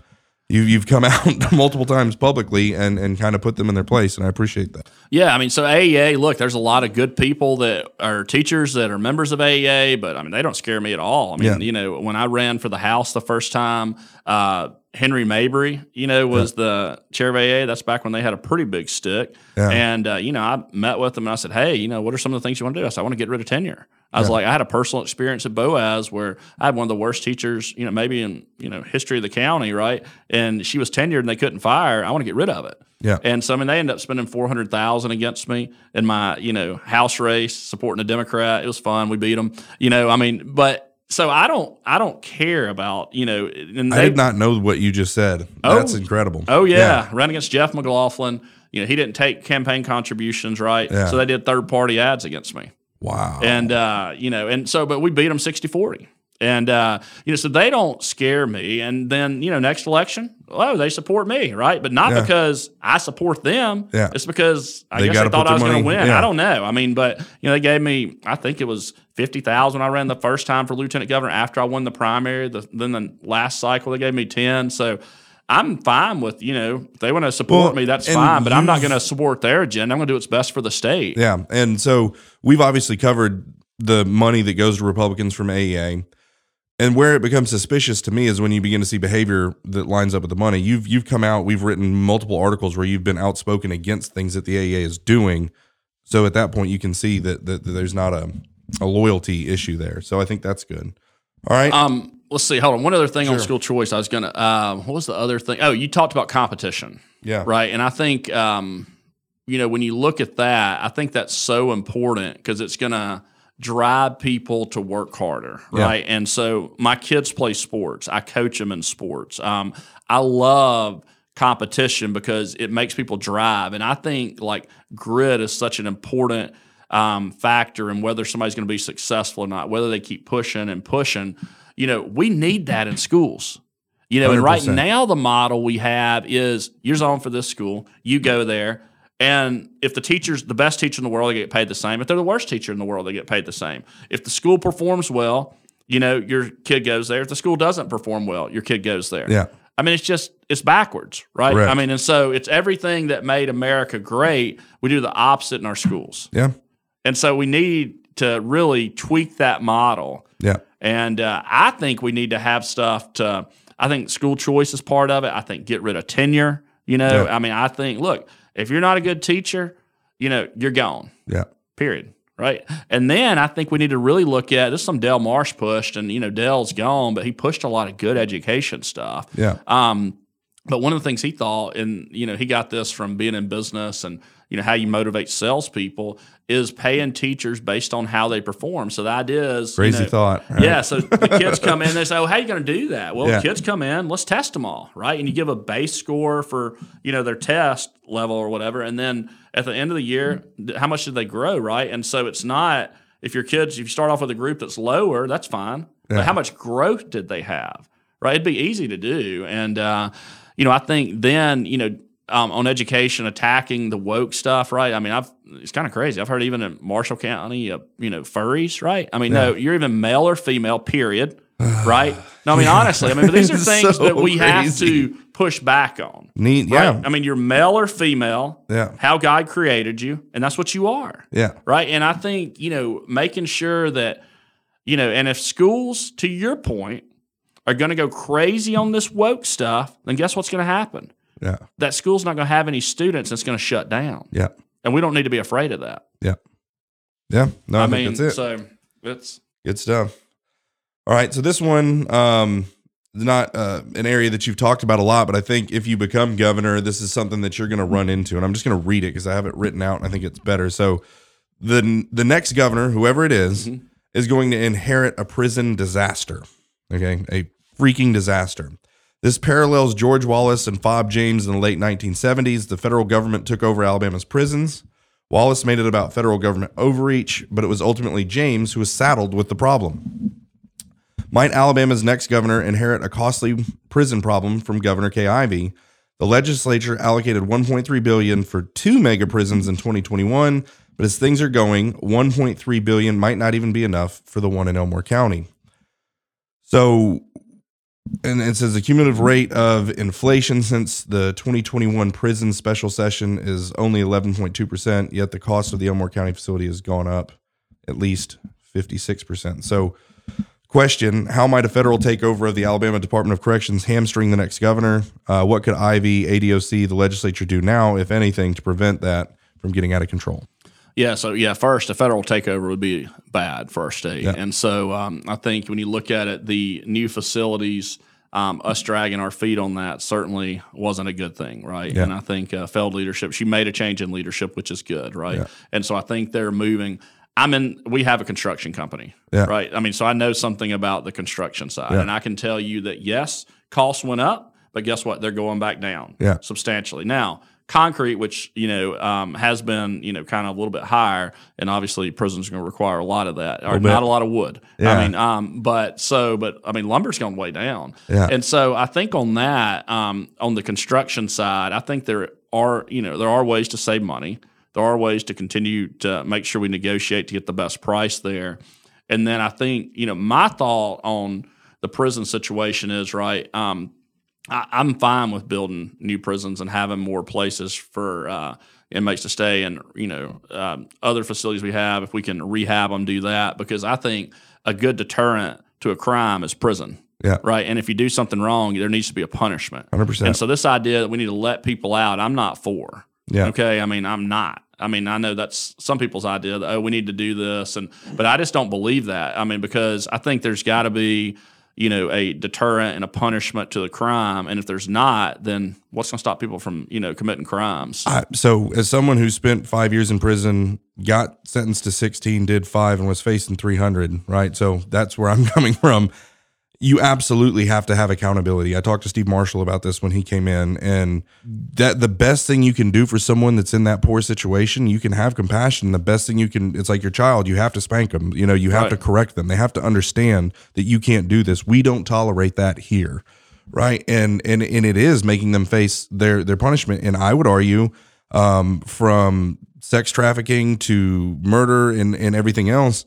you you've come [LAUGHS] out multiple times publicly and and kind of put them in their place and I appreciate that. Yeah, I mean, so AEA, look, there's a lot of good people that are teachers that are members of AEA, but I mean, they don't scare me at all. I mean, Yeah. you know, when I ran for the House the first time, uh, Henry Mabry, you know, was the chair of AEA. That's back when they had a pretty big stick. Yeah. And, uh, you know, I met with them and I said, hey, you know, what are some of the things you want to do? I said, I want to get rid of tenure. I was like, I had a personal experience at Boaz where I had one of the worst teachers, you know, maybe in, you know, history of the county, right? And she was tenured and they couldn't fire. I want to get rid of it. Yeah. And so I mean they ended up spending four hundred thousand against me in my, you know, house race, supporting a Democrat. It was fun. We beat them. You know, I mean, but so I don't I don't care about, you know, and I did not know what you just said Oh. that's incredible Oh yeah. ran against Jeff McLaughlin. You know, he didn't take campaign contributions, right? Yeah. So they did third party ads against me. wow And uh, you know, and so but we beat them 60-40. And uh, you know, so they don't scare me. And then, you know, next election, oh, they support me, right? But not Yeah. because I support them. Yeah. It's because I They guess they thought I was going to win. yeah. I don't know. I mean, but you know, they gave me, I think it was fifty thousand. I ran the first time for lieutenant governor after I won the primary. The, then the last cycle they gave me ten. So. I'm fine with you know if they want to support Well, me, that's fine. But I'm not going to support their agenda. I'm going to do what's best for the state. Yeah. And so we've obviously covered the money that goes to Republicans from AEA. And where it becomes suspicious to me is when you begin to see behavior that lines up with the money. You've you've come out, we've written multiple articles where you've been outspoken against things that the AEA is doing. So at that point you can see that that, that there's not a, a loyalty issue there. So I think that's good. All right. Um, let's see. Hold on. One other thing on school choice. I was gonna. Uh, what was the other thing? Oh, you talked about competition. Yeah. Right. And I think, um, you know, when you look at that, I think that's so important because it's gonna drive people to work harder. Yeah. Right. And so my kids play sports. I coach them in sports. Um, I love competition because it makes people drive. And I think like grit is such an important um, factor in whether somebody's going to be successful or not, whether they keep pushing and pushing. You know, we need that in schools. You know, and right now the model we have is you're on for this school, you go there, and if the teacher's the best teacher in the world, they get paid the same. If they're the worst teacher in the world, they get paid the same. If the school performs well, you know, your kid goes there. If the school doesn't perform well, your kid goes there. Yeah. I mean, it's just it's backwards, right? Correct. I mean, and so it's everything that made America great. We do the opposite in our schools, Yeah. and so we need to really tweak that model. Yeah. And uh, I think we need to have stuff to. I think school choice is part of it. I think get rid of tenure. You know, Yeah. I mean, I think look, if you're not a good teacher, you know, you're gone. Yeah. Period. Right. And then I think we need to really look at this. is Some Del Marsh pushed, and you know, Del's gone, but he pushed a lot of good education stuff. Yeah. Um, but one of the things he thought, and you know, he got this from being in business and you know how you motivate salespeople is paying teachers based on how they perform. So the idea is you Crazy know, thought. right? yeah, so the kids come in, they say, "Oh, how are you going to do that?" Well, Yeah. kids come in, let's test them all, right? And you give a base score for you know their test level or whatever, and then at the end of the year, th- how much did they grow, right? And so it's not if your kids, if you start off with a group that's lower, that's fine, Yeah. but how much growth did they have, right? It'd be easy to do, and uh, you know, I think then you know. Um, on education, attacking the woke stuff, right? I mean, I've it's kind of crazy. I've heard even in Marshall County, uh, you know, furries, right? I mean, no, you're even male or female, period, [SIGHS] right? No, I mean, honestly, I mean, these are [LAUGHS] things so that we have to push back on. Neat. Right? Yeah. I mean, you're male or female, Yeah. how God created you, and that's what you are Yeah. right? And I think you know making sure that you know, and if schools, to your point, are going to go crazy on this woke stuff, then guess what's going to happen? Yeah. That school's not going to have any students. It's going to shut down, Yeah. and we don't need to be afraid of that. Yeah. Yeah. No, I, I, mean, that's it. so it's Good stuff. All right. So this one, um, is not uh, an area that you've talked about a lot, but I think if you become governor, this is something that you're going to run into. And I'm just going to read it because I have it written out and I think it's better. So the the next governor, whoever it is, Mhm. is going to inherit a prison disaster. Okay, a freaking disaster. This parallels George Wallace and Fob James in the late 1970s. The federal government took over Alabama's prisons. Wallace made it about federal government overreach, but it was ultimately James who was saddled with the problem. Might Alabama's next governor inherit a costly prison problem from Governor Kay Ivey? The legislature allocated 1.3 billion for two mega prisons in 2021, but as things are going, 1.3 billion might not even be enough for the one in Elmore County. So, and it says the cumulative rate of inflation since the 2021 prison special session is only 11.2%, yet the cost of the Elmore County facility has gone up at least 56%. So, question How might a federal takeover of the Alabama Department of Corrections hamstring the next governor? Uh, what could Ivey, ADOC, the legislature do now, if anything, to prevent that from getting out of control? Yeah, so yeah, first a federal takeover would be bad for our state, Yeah. and so um, I think when you look at it, the new facilities, um, us dragging our feet on that certainly wasn't a good thing, right? Yeah. And I think uh, failed leadership. She made a change in leadership, which is good, right? Yeah. And so I think they're moving. I'm in. We have a construction company, Yeah. right? I mean, so I know something about the construction side, and I can tell you that yes, costs went up, but guess what? They're going back down, substantially now concrete, which you know um, has been you know kind of a little bit higher, and obviously prisons are going to require a lot of that, or bit. not a lot of wood. Yeah. I mean, um, but so, but I mean, lumber's gone way down, Yeah. and so I think on that, um, on the construction side, I think there are you know there are ways to save money. There are ways to continue to make sure we negotiate to get the best price there, and then I think you know my thought on the prison situation is right. Um, I, I'm fine with building new prisons and having more places for uh, inmates to stay, and you know um, other facilities we have. If we can rehab them, do that because I think a good deterrent to a crime is prison. Yeah. Right. And if you do something wrong, there needs to be a punishment. 100%. And so this idea that we need to let people out, I'm not for. Yeah. Okay. I mean, I'm not. I mean, I know that's some people's idea that oh, we need to do this, and but I just don't believe that. I mean, because I think there's got to be you know a deterrent and a punishment to the crime, and if there's not, then what's going to stop people from you know committing crimes? I, so, as someone who spent five years in prison, got sentenced to 16, did five, and was facing 300, right? So that's where I'm [LAUGHS] coming from you absolutely have to have accountability. I talked to Steve Marshall about this when he came in, and that the best thing you can do for someone that's in that poor situation, you can have compassion. The best thing you can, it's like your child, you have to spank them. You know, you have right. to correct them. They have to understand that you can't do this. We don't tolerate that here, right? And and and it is making them face their their punishment. And I would argue, um, from sex trafficking to murder and and everything else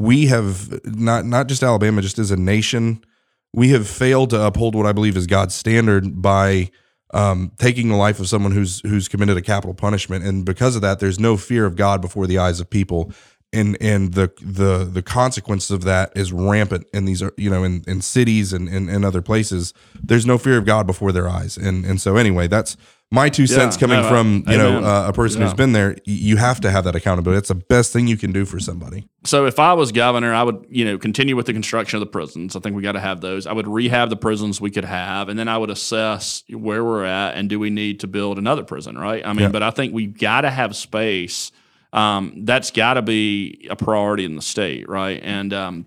we have not not just Alabama, just as a nation, we have failed to uphold what I believe is God's standard by um, taking the life of someone who's who's committed a capital punishment, and because of that, there's no fear of God before the eyes of people, and and the the the consequences of that is rampant in these you know in, in cities and, and and other places. There's no fear of God before their eyes, and and so anyway, that's my two cents yeah, coming from you know uh, a person yeah. who's been there you have to have that accountability. It's the best thing you can do for somebody. So if i was governor i would you know continue with the construction of the prisons. I think we got to have those. I would rehab the prisons we could have and then i would assess where we're at and do we need to build another prison right? I mean yeah. but i think we got to have space. Um, that's got to be a priority in the state right? And um,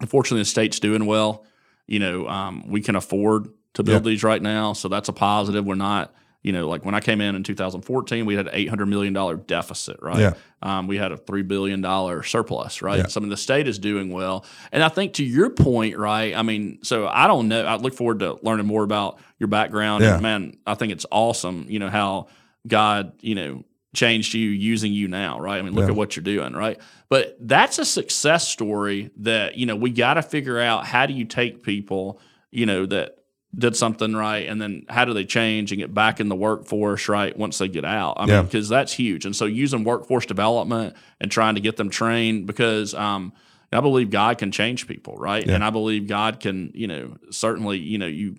unfortunately the state's doing well. You know um, we can afford to build these right now so that's a positive. We're not you know, like when I came in in 2014, we had an $800 million deficit, right? Yeah. Um, we had a $3 billion surplus, right? Yeah. So, I mean, the state is doing well. And I think to your point, right? I mean, so I don't know. I look forward to learning more about your background. Yeah. And man, I think it's awesome, you know, how God, you know, changed you using you now, right? I mean, look yeah. at what you're doing, right? But that's a success story that, you know, we got to figure out how do you take people, you know, that did something right and then how do they change and get back in the workforce right once they get out? I mean because that's huge. And so using workforce development and trying to get them trained because um, i believe god can change people right? Yeah. and i believe god can you know certainly you know you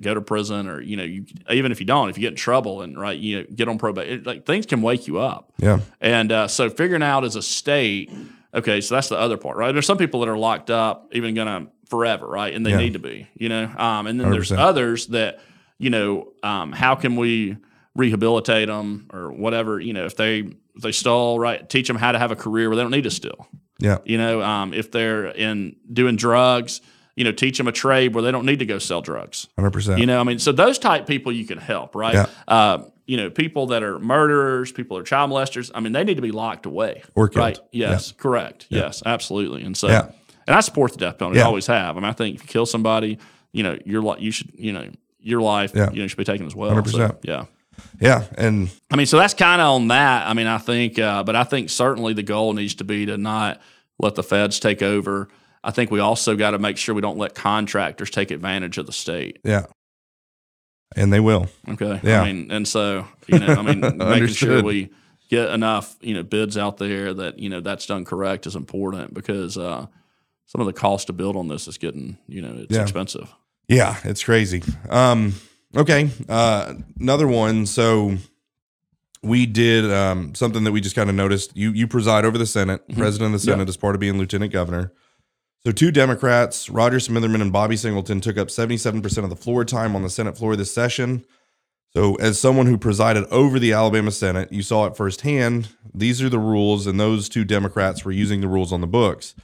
go to prison or you know you even if you don't if you get in trouble and right you know get on probation like things can wake you up. Yeah. And uh, so figuring out as a state okay so that's the other part right there's some people that are locked up even gonna forever, right? And they yeah. need to be, you know. Um, and then 100%. there's others that, you know, um, how can we rehabilitate them or whatever? You know, if they if they stole, right, teach them how to have a career where they don't need to steal. Yeah. You know, um, if they're in doing drugs, you know, teach them a trade where they don't need to go sell drugs. Hundred percent. You know, I mean, so those type people you can help, right? Yeah. Uh, you know, people that are murderers, people that are child molesters. I mean, they need to be locked away. Or killed. Right. Yes. Yeah. Correct. Yeah. Yes. Absolutely. And so. Yeah and I support the death penalty. I always have. I mean, I think if you kill somebody, you know, your you should, you know, your life, yeah. you know, should be taken as well. Hundred so. Yeah. Yeah, and I mean, so that's kind of on that. I mean, I think, uh, but I think certainly the goal needs to be to not let the feds take over. I think we also got to make sure we don't let contractors take advantage of the state. Yeah, and they will. Okay. Yeah. I mean, and so you know, I mean, [LAUGHS] making sure we get enough you know bids out there that you know that's done correct is important because uh, some of the cost to build on this is getting, you know, it's yeah. expensive. Yeah, it's crazy. Um, okay, uh, another one. So we did um, something that we just kind of noticed. You you preside over the Senate, mm-hmm. president of the Senate, as part of being lieutenant governor. So two Democrats, Rodger Smitherman and Bobby Singleton, took up 77% of the floor time on the Senate floor this session. So, as someone who presided over the Alabama Senate, you saw it firsthand. These are the rules, and those two Democrats were using the rules on the books.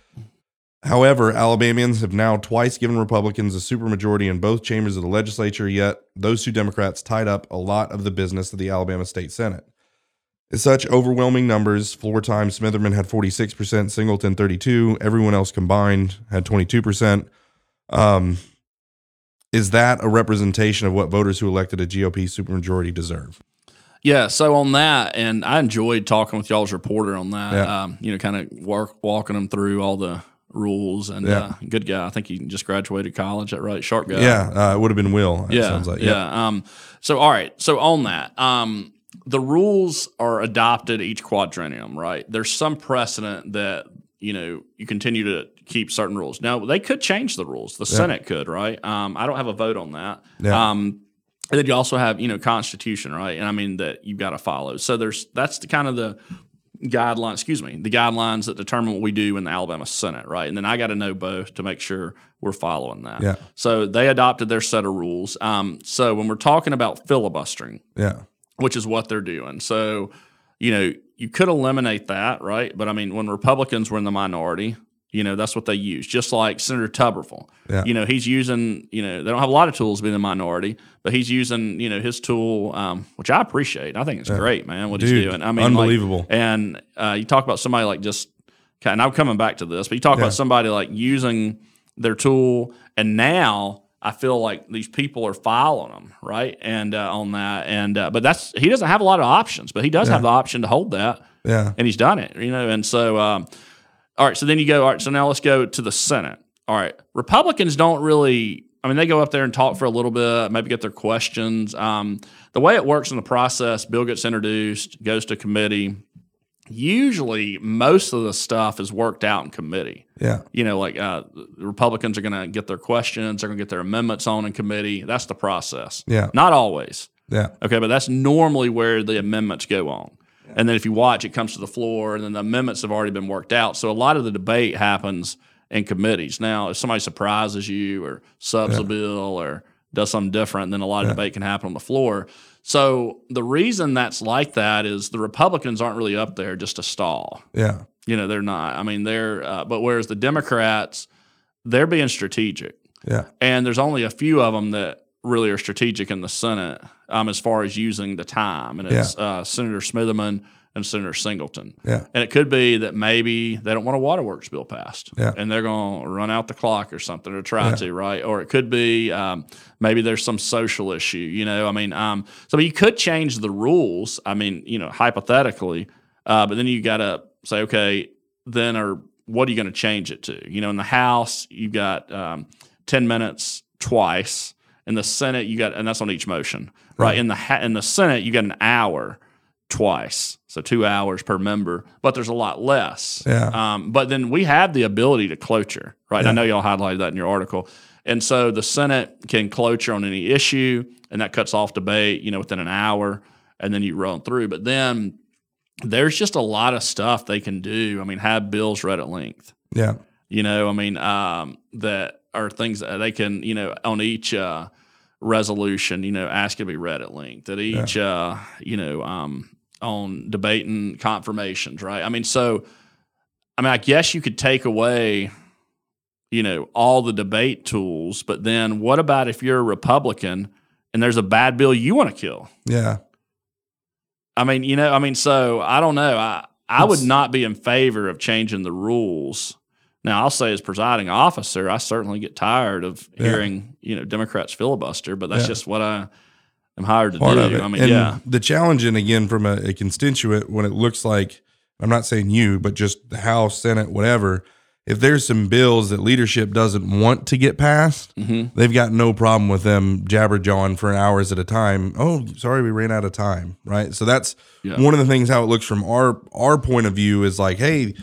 However, Alabamians have now twice given Republicans a supermajority in both chambers of the legislature, yet those two Democrats tied up a lot of the business of the Alabama State Senate. Such overwhelming numbers, floor time Smitherman had 46%, Singleton 32, everyone else combined had 22%. Um, is that a representation of what voters who elected a GOP supermajority deserve? Yeah, so on that, and I enjoyed talking with y'all's reporter on that. Yeah. Um, you know, kind of work, walking them through all the rules and yeah. uh, good guy. I think he just graduated college. That right, sharp guy. Yeah, uh, it would have been Will. Yeah, sounds like yeah. yeah. Um, so all right, so on that, um, the rules are adopted each quadrennium. Right, there's some precedent that you know you continue to keep certain rules. Now they could change the rules. The yeah. Senate could. Right. Um, I don't have a vote on that. Yeah. Um, And then you also have, you know, Constitution, right? And I mean that you've got to follow. So there's that's the kind of the guidelines, excuse me, the guidelines that determine what we do in the Alabama Senate, right? And then I got to know both to make sure we're following that. Yeah. So they adopted their set of rules. Um, so when we're talking about filibustering, Yeah. Which is what they're doing, so you know you could eliminate that, right? But I mean, when Republicans were in the minority, you know that's what they use. Just like Senator Tuberville, Yeah. you know he's using, you know they don't have a lot of tools being the minority, but he's using, you know his tool, um, which I appreciate. I think it's great, man, what he's doing. I mean, like- unbelievable. and uh, you talk about somebody like just, and I'm coming back to this, but you talk Yeah. about somebody like using their tool, and now I feel like these people are following them, right? And uh, on that, and uh, but that's he doesn't have a lot of options, but he does have the option to hold that, Yeah. and he's done it, you know. And so, um, all right, so then you go, all right, so now let's go to the Senate. All right, Republicans don't really. I mean, they go up there and talk for a little bit, maybe get their questions. Um, the way it works in the process, bill gets introduced, goes to committee. Usually, most of the stuff is worked out in committee. Yeah. You know, like uh, the Republicans are going to get their questions, they're going to get their amendments on in committee. That's the process. Yeah. Not always. Yeah. Okay, but that's normally where the amendments go on. And then if you watch, it comes to the floor, and then the amendments have already been worked out. So a lot of the debate happens in committees. Now, if somebody surprises you or subs a bill or does something different, then a lot of debate can happen on the floor. So the reason that's like that is the Republicans aren't really up there just to stall. Yeah. You know, they're not. I mean, they're, uh, but whereas the Democrats, they're being strategic Yeah. and there's only a few of them that really are strategic in the Senate um, as far as using the time, and it's uh, Senator Smitherman and Senator Singleton. Yeah. And it could be that maybe they don't want a waterworks bill passed, Yeah. and they're going to run out the clock or something or try to, right? Or it could be um, maybe there's some social issue, you know. I mean, um, so you could change the rules. I mean, you know, hypothetically, uh, but then you got to say, okay, then or what are you going to change it to? You know, in the House, you've got um, ten minutes twice. In the Senate, you got, and that's on each motion, right? In the ha- in the Senate, you got an hour twice, so two hours per member, but there's a lot less. Yeah. Um, but then we have the ability to cloture, right? I know y'all highlighted that in your article. And so the Senate can cloture on any issue, and that cuts off debate, you know, within an hour, and then you run through. But then there's just a lot of stuff they can do. I mean, have bills read at length Yeah. you know i mean um, that are things that they can you know on each uh, resolution you know ask it to be read at length at each uh, you know um, on debating confirmations right i mean so i mean i guess you could take away you know all the debate tools but then what about if you're a republican and there's a bad bill you want to kill Yeah. I mean, you know, I mean, so I don't know. I I would not be in favor of changing the rules. Now, I'll say as presiding officer, I certainly get tired of Yeah. hearing, you know, Democrats filibuster, but that's Yeah. just what I am hired to part do. of it. I mean, and yeah. the challenge, and again, from a, a constituent, when it looks like, I'm not saying you, but just the House, Senate, whatever, if there's some bills that leadership doesn't want to get passed, Mhm. they've got no problem with them jabberjawing for hours at a time. Oh, sorry, we ran out of time. Right. So that's Yeah. one of the things how it looks from our our point of view is like, hey,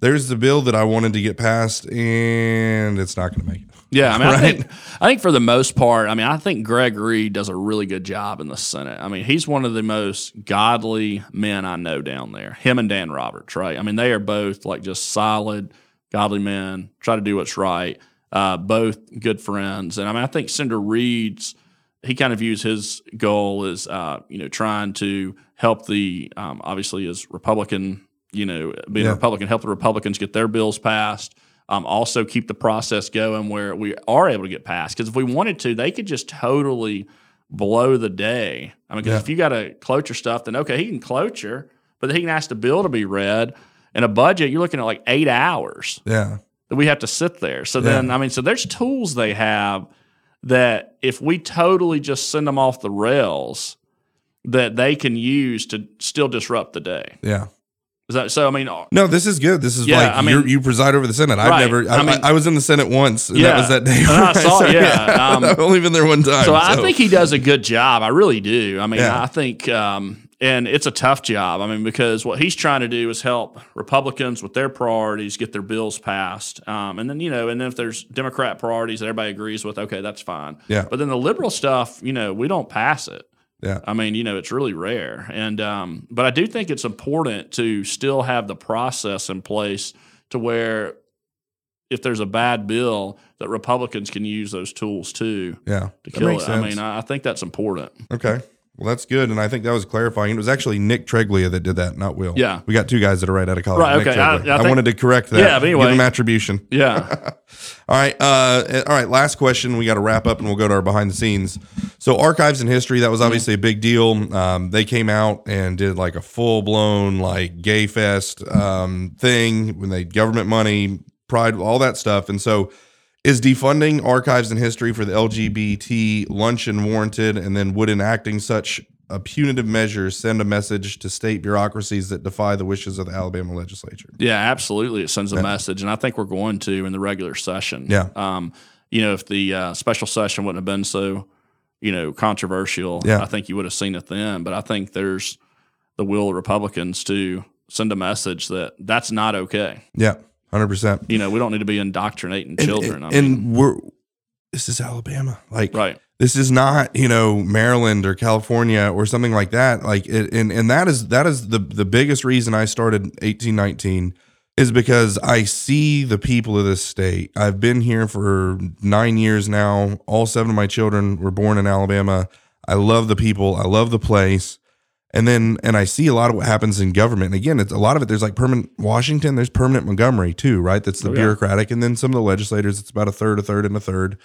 there's the bill that I wanted to get passed, and it's not going to make it. Yeah, I mean, I think I think for the most part, I mean, I think Greg Reed does a really good job in the Senate. I mean, he's one of the most godly men I know down there. Him and Dan Roberts, right? I mean, they are both like just solid, godly men. Try to do what's right. Uh, both good friends, and I mean, I think Senator Reed's he kind of views his goal as uh, you know trying to help the um, obviously as Republican, you know, being Yeah. a Republican, help the Republicans get their bills passed. Um, also keep the process going where we are able to get passed. Because if we wanted to, they could just totally blow the day. I mean, because Yeah. if you got to cloture stuff, then okay, he can cloture, but then he can ask the bill to be read. And a budget, you're looking at like eight hours Yeah. that we have to sit there. So then, I mean, so there's tools they have that if we totally just send them off the rails, that they can use to still disrupt the day. Yeah. Is that so? I mean, No, this is good. This is Yeah, like I mean- you preside over the Senate. I've Right. never. I, I mean- I, was in the Senate once, and Yeah. that was that day. I saw- yeah, [LAUGHS] um, I've only been there one time. so I think he does a good job. I really do. I mean, Yeah. I think um, and it's a tough job. I mean, because what he's trying to do is help Republicans with their priorities get their bills passed, um, and then you know, and then if there's Democrat priorities that everybody agrees with, okay, that's fine. Yeah. But then the liberal stuff, you know, we don't pass it. Yeah. I mean, you know, it's really rare, and um, but I do think it's important to still have the process in place to where if there's a bad bill, that Republicans can use those tools too Yeah. to kill it. makes I mean, I think that's important. Okay. Well, that's good, and I think that was clarifying. It was actually Nick Treglia that did that, not Will. Yeah. we got two guys that are right out of college. Right, Nick okay. I-. I I, wanted to correct that. Yeah, but anyway. give him attribution. Yeah. [LAUGHS] All right, uh, all right. Last question. We got to wrap up, and we'll go to our behind the scenes. So, archives and history. That was obviously a big deal. Um, they came out and did like a full blown like gay fest um, thing when they government money, pride, all that stuff. And so, is defunding archives and history for the LGBT luncheon warranted? And then, would enacting such a punitive measure send a message to state bureaucracies that defy the wishes of the Alabama legislature? Yeah, absolutely. It sends a message, and I think we're going to in the regular session. Yeah. Um, you know, if the uh, special session wouldn't have been so, you know, controversial, Yeah. I think you would have seen it then. But I think there's the will of Republicans to send a message that that's not okay. Yeah, hundred percent. You know, we don't need to be indoctrinating children. And, I mean, and we're this is Alabama. Like right. this is not, you know, Maryland or California or something like that. Like it, and and that is that is the the biggest reason I started 1819 is because I see the people of this state. I've been here for 9 years now. All seven of my children were born in Alabama. I love the people. I love the place. And then, and I see a lot of what happens in government. And again, it's a lot of it. There's like permanent Washington. There's permanent Montgomery too, right? That's the Oh, yeah. bureaucratic. And then some of the legislators. It's about a third, a third, and a third.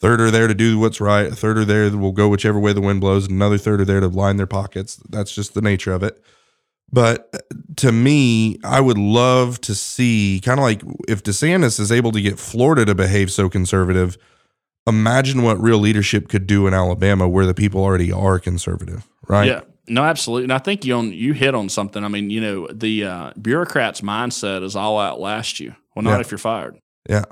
Third are there to do what's right. A third are there that will go whichever way the wind blows. And another third are there to line their pockets. That's just the nature of it. But uh, to me, I would love to see kind of like if DeSantis is able to get Florida to behave so conservative. Imagine what real leadership could do in Alabama, where the people already are conservative, right? Yeah. No, absolutely. And I think you on you hit on something. I mean, you know, the uh, bureaucrat's mindset is I'll outlast you. Well, not Yeah. if you're fired. Yeah.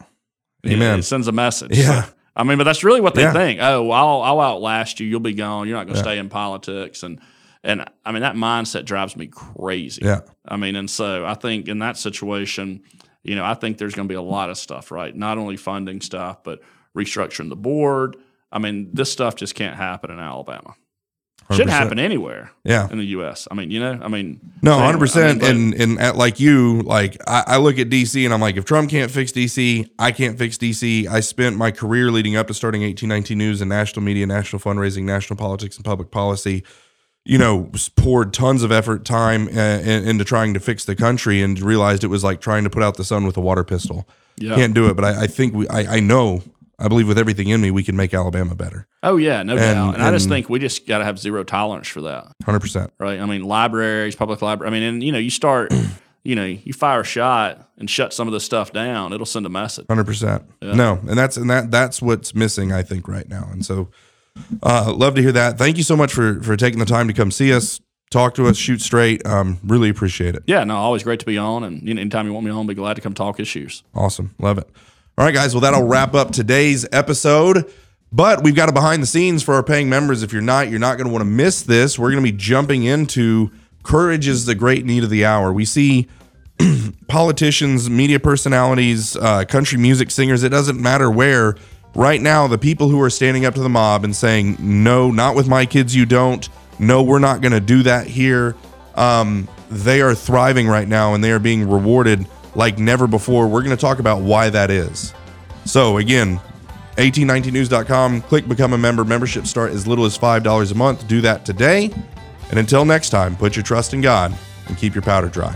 It- Amen. It sends a message. Yeah. So, I mean, but that's really what they Yeah. think. Oh, I'll I'll outlast you. You'll be gone. You're not going to Yeah. stay in politics. And and I mean that mindset drives me crazy. Yeah. I mean, and so I think in that situation, you know, I think there's going to be a lot of stuff, right? Not only funding stuff, but restructuring the board. I mean, this stuff just can't happen in Alabama. Shouldn't 100%. happen anywhere Yeah. in the U.S. I mean, you know, I mean, No, hundred percent. I mean, And and at, like you, like I, I look at DC and I'm like, if Trump can't fix DC, I can't fix DC. I spent my career leading up to starting 1819 News and national media, national fundraising, national politics, and public policy. You know, poured tons of effort, time uh, into trying to fix the country, and realized it was like trying to put out the sun with a water pistol. Yeah. Can't do it, but I, I think we, I, I know, I believe with everything in me, we can make Alabama better. oh yeah, no doubt. And I just think we just got to have zero tolerance for that. Hundred percent. right? I mean, libraries, public library. I mean, and you know, you start, [CLEARS THROAT] you know, you fire a shot and shut some of this stuff down, it'll send a message. Hundred percent. No, and that's and that that's what's missing, I think, right now. And so, uh, love to hear that. Thank you so much for for taking the time to come see us, talk to us, shoot straight. Um, really appreciate it. Yeah, no, always great to be on, and you know, anytime you want me on, be glad to come talk issues. Awesome, love it. All right, guys. Well, that'll wrap up today's episode. But we've got a behind the scenes for our paying members. If you're not, you're not going to want to miss this. We're going to be jumping into courage is the great need of the hour. We see [CLEARS THROAT] politicians, media personalities, uh, country music singers, it doesn't matter where. Right now, the people who are standing up to the mob and saying, no, not with my kids, you don't. No, we're not going to do that here. Um, they are thriving right now and they are being rewarded like never before. We're going to talk about why that is. So, again, 1819news.com, click become a member. Membership start as little as $5 a month. Do that today. And until next time, put your trust in God and keep your powder dry.